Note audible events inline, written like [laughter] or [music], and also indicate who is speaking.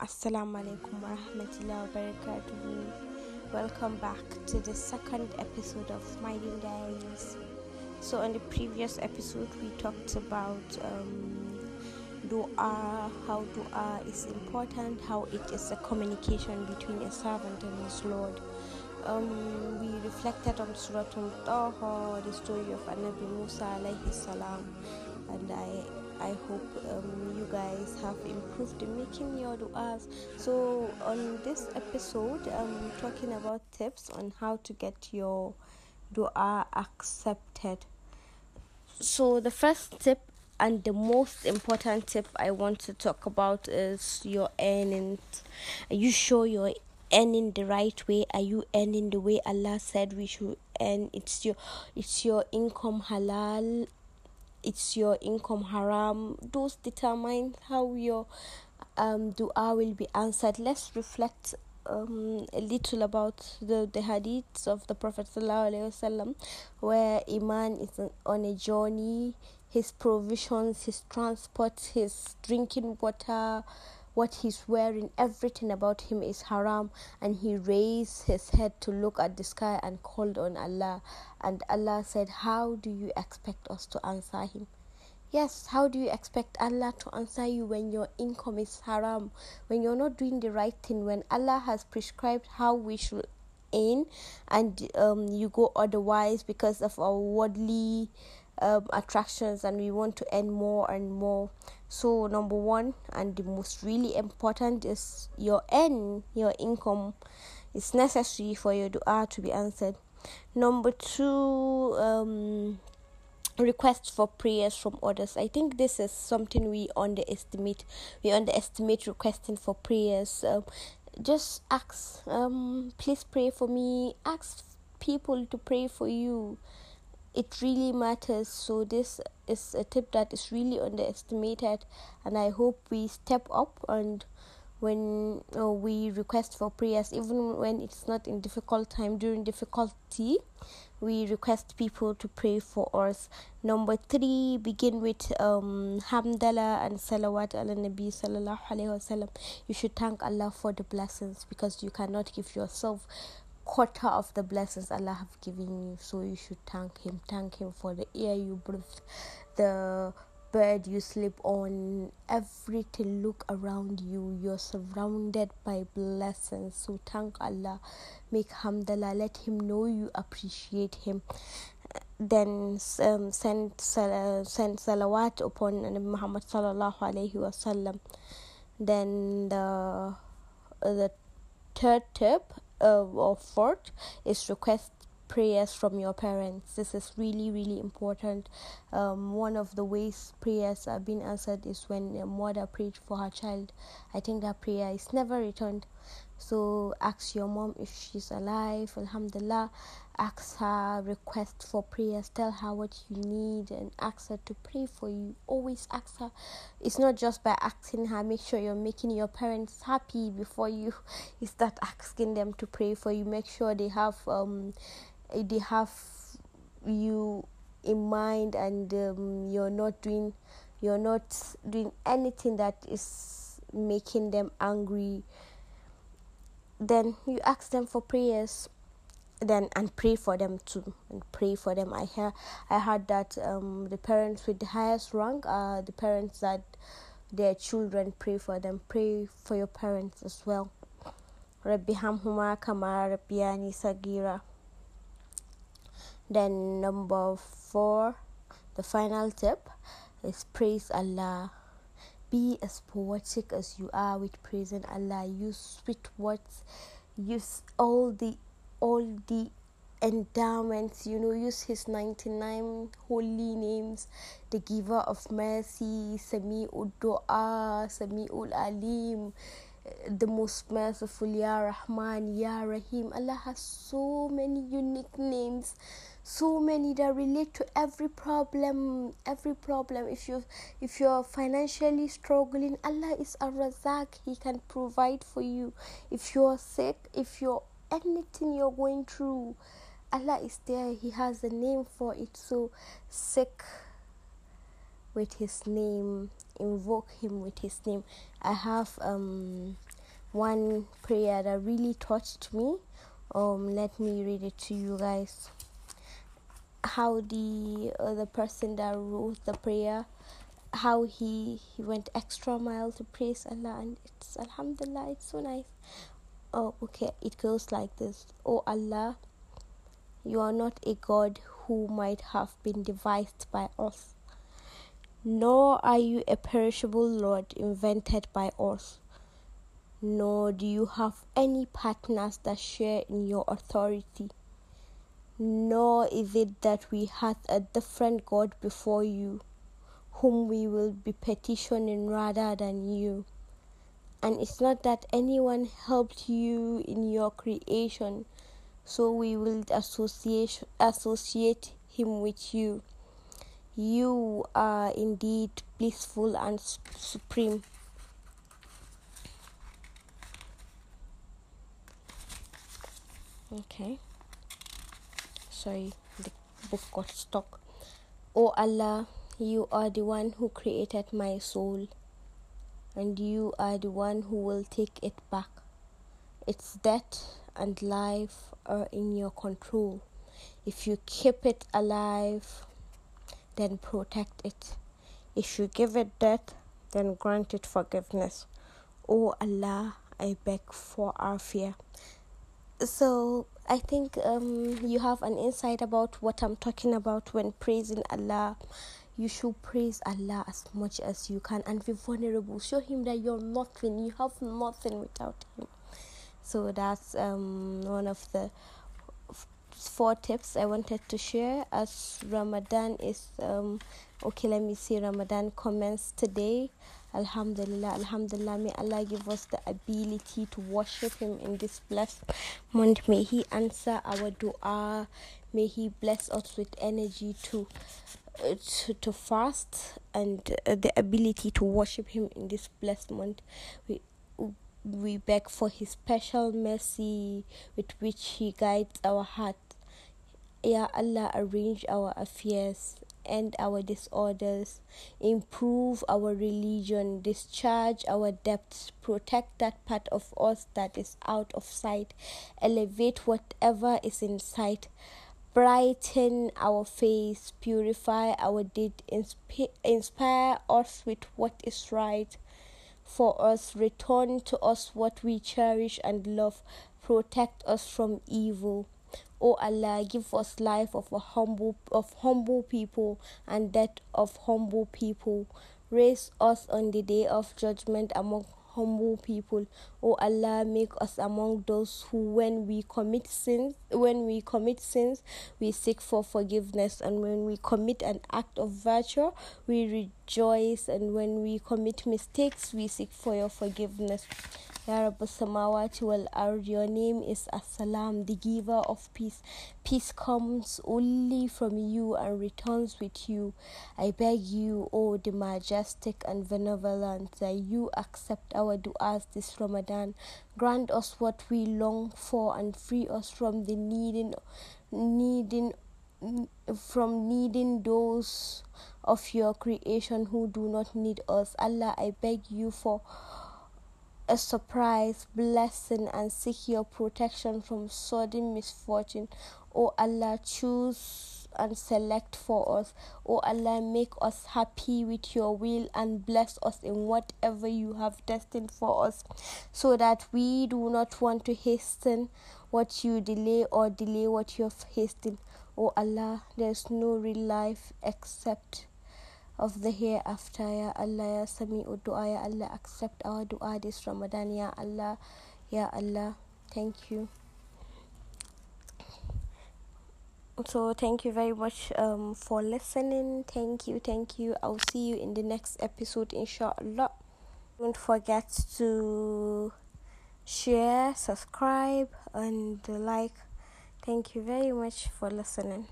Speaker 1: Assalamu alaikum warahmatullahi wabarakatuh. Welcome back to the second episode of Smiling Diaries. So, on the previous episode, we talked about um, dua, how dua is important, how it is a communication between a servant and his Lord. Um, we reflected on Surah Al-Taha, the story of Anabi Musa alayhi salam, and I I hope um, you guys have improved in making your du'as. So, on this episode, I'm talking about tips on how to get your dua accepted. So, the first tip and the most important tip I want to talk about is your earnings. Are you sure you're earning the right way? Are you earning the way Allah said we should earn? It's your it's your income halal it's your income haram. Those determine how your um dua will be answered. Let's reflect um, a little about the, the hadiths of the Prophet wasallam, where Iman is on a journey, his provisions, his transport, his drinking water, what he's wearing, everything about him is haram. And he raised his head to look at the sky and called on Allah. And Allah said, How do you expect us to answer him? Yes, how do you expect Allah to answer you when your income is haram, when you're not doing the right thing, when Allah has prescribed how we should earn, and um, you go otherwise because of our worldly um, attractions and we want to earn more and more so number one and the most really important is your earn your income is necessary for your dua to be answered. Number two um, requests for prayers from others. I think this is something we underestimate. We underestimate requesting for prayers. Um, just ask um please pray for me. Ask people to pray for you it really matters. So, this is a tip that is really underestimated, and I hope we step up and when uh, we request for prayers, even when it's not in difficult time during difficulty, we request people to pray for us. Number three, begin with um, hamdallah and salawat ala nabi sallallahu alaihi wasallam. You should thank Allah for the blessings because you cannot give yourself quarter of the blessings Allah have given you. So you should thank Him. Thank Him for the air you breathe, the bed you sleep on, everything. Look around you. You're surrounded by blessings. So thank Allah. Make hamdallah. Let Him know you appreciate Him. Then um, send send salawat upon Muhammad sallallahu alaihi wasallam. Then the the third tip uh, or fourth is request prayers from your parents. This is really, really important. Um, one of the ways prayers are being answered is when a mother prayed for her child. I think that prayer is never returned. So ask your mom if she's alive. Alhamdulillah. Ask her, request for prayers. Tell her what you need and ask her to pray for you. Always ask her. It's not just by asking her. Make sure you're making your parents happy before you, [laughs] start asking them to pray for you. Make sure they have um they have you in mind and um, you're not doing you're not doing anything that is making them angry then you ask them for prayers then and pray for them too and pray for them. I hear i heard that um, the parents with the highest rank are the parents that their children pray for them. Pray for your parents as well. Rabbi hamhuma sagira. Then number 4 the final tip is praise allah be as poetic as you are with praising Allah. Use sweet words. Use all the all the endowments. You know, use His ninety nine holy names. The Giver of Mercy, Sami Dua, Sami Alim the most merciful Ya Rahman, Ya Rahim. Allah has so many unique names, so many that relate to every problem, every problem. If you if you're financially struggling, Allah is a Razak. He can provide for you. If you're sick, if you're anything you're going through, Allah is there. He has a name for it. So sick with his name invoke him with his name i have um one prayer that really touched me. Um, let me read it to you guys. How the uh, the person that wrote the prayer, how he he went extra mile to praise Allah, and it's Alhamdulillah, it's so nice. Oh, okay, it goes like this. Oh Allah, you are not a God who might have been devised by us, nor are you a perishable Lord invented by us nor do you have any partners that share in your authority. Nor is it that we had a different God before you, whom we will be petitioning rather than you. And it's not that anyone helped you in your creation, so we will associate, associate him with you. You are indeed blissful and supreme. Okay. Sorry, the book got stuck. Oh Allah, you are the one who created my soul, and you are the one who will take it back. Its death and life are in your control. If you keep it alive, then protect it. If you give it death, then grant it forgiveness. oh Allah, I beg for our fear so I think um, you have an insight about what I'm talking about when praising Allah. You should praise Allah as much as you can and be vulnerable. Show Him that you're nothing, you have nothing without Him. So that's um, one of the four tips I wanted to share as Ramadan is um, okay. Let me see Ramadan comments today. Alhamdulillah, Alhamdulillah. May Allah give us the ability to worship Him in this blessed month. May He answer our dua. May He bless us with energy to uh, to, to fast and uh, the ability to worship Him in this blessed month. We we beg for His special mercy with which He guides our heart. Ya Allah, arrange our affairs end our disorders, improve our religion, discharge our debts, protect that part of us that is out of sight, elevate whatever is in sight, brighten our face, purify our deed, insp- inspire us with what is right for us, return to us what we cherish and love, protect us from evil. O Allah, give us life of a humble of humble people and death of humble people. Raise us on the day of judgment among humble people. O Allah, make us among those who, when we commit sins, when we commit sins, we seek for forgiveness, and when we commit an act of virtue, we rejoice, and when we commit mistakes, we seek for your forgiveness. Ya Rabbi Samawati wal Ard, your name is As-Salam, the giver of peace. Peace comes only from you and returns with you. I beg you, O the majestic and benevolent, that you accept our du'as this Ramadan. Grant us what we long for and free us from the needing needing from needing those of your creation who do not need us. Allah, I beg you for a surprise, blessing, and seek your protection from sudden misfortune. O Allah, choose and select for us. O Allah, make us happy with your will and bless us in whatever you have destined for us, so that we do not want to hasten what you delay or delay what you have hastened. O Allah, there's no real life except of the hereafter. Ya Allah, Ya Sami'u Dua, Ya Allah, accept our dua this Ramadan, Ya Allah, Ya Allah. Thank you. So, thank you very much um, for listening. Thank you, thank you. I'll see you in the next episode, inshallah. Don't forget to share, subscribe, and like. Thank you very much for listening.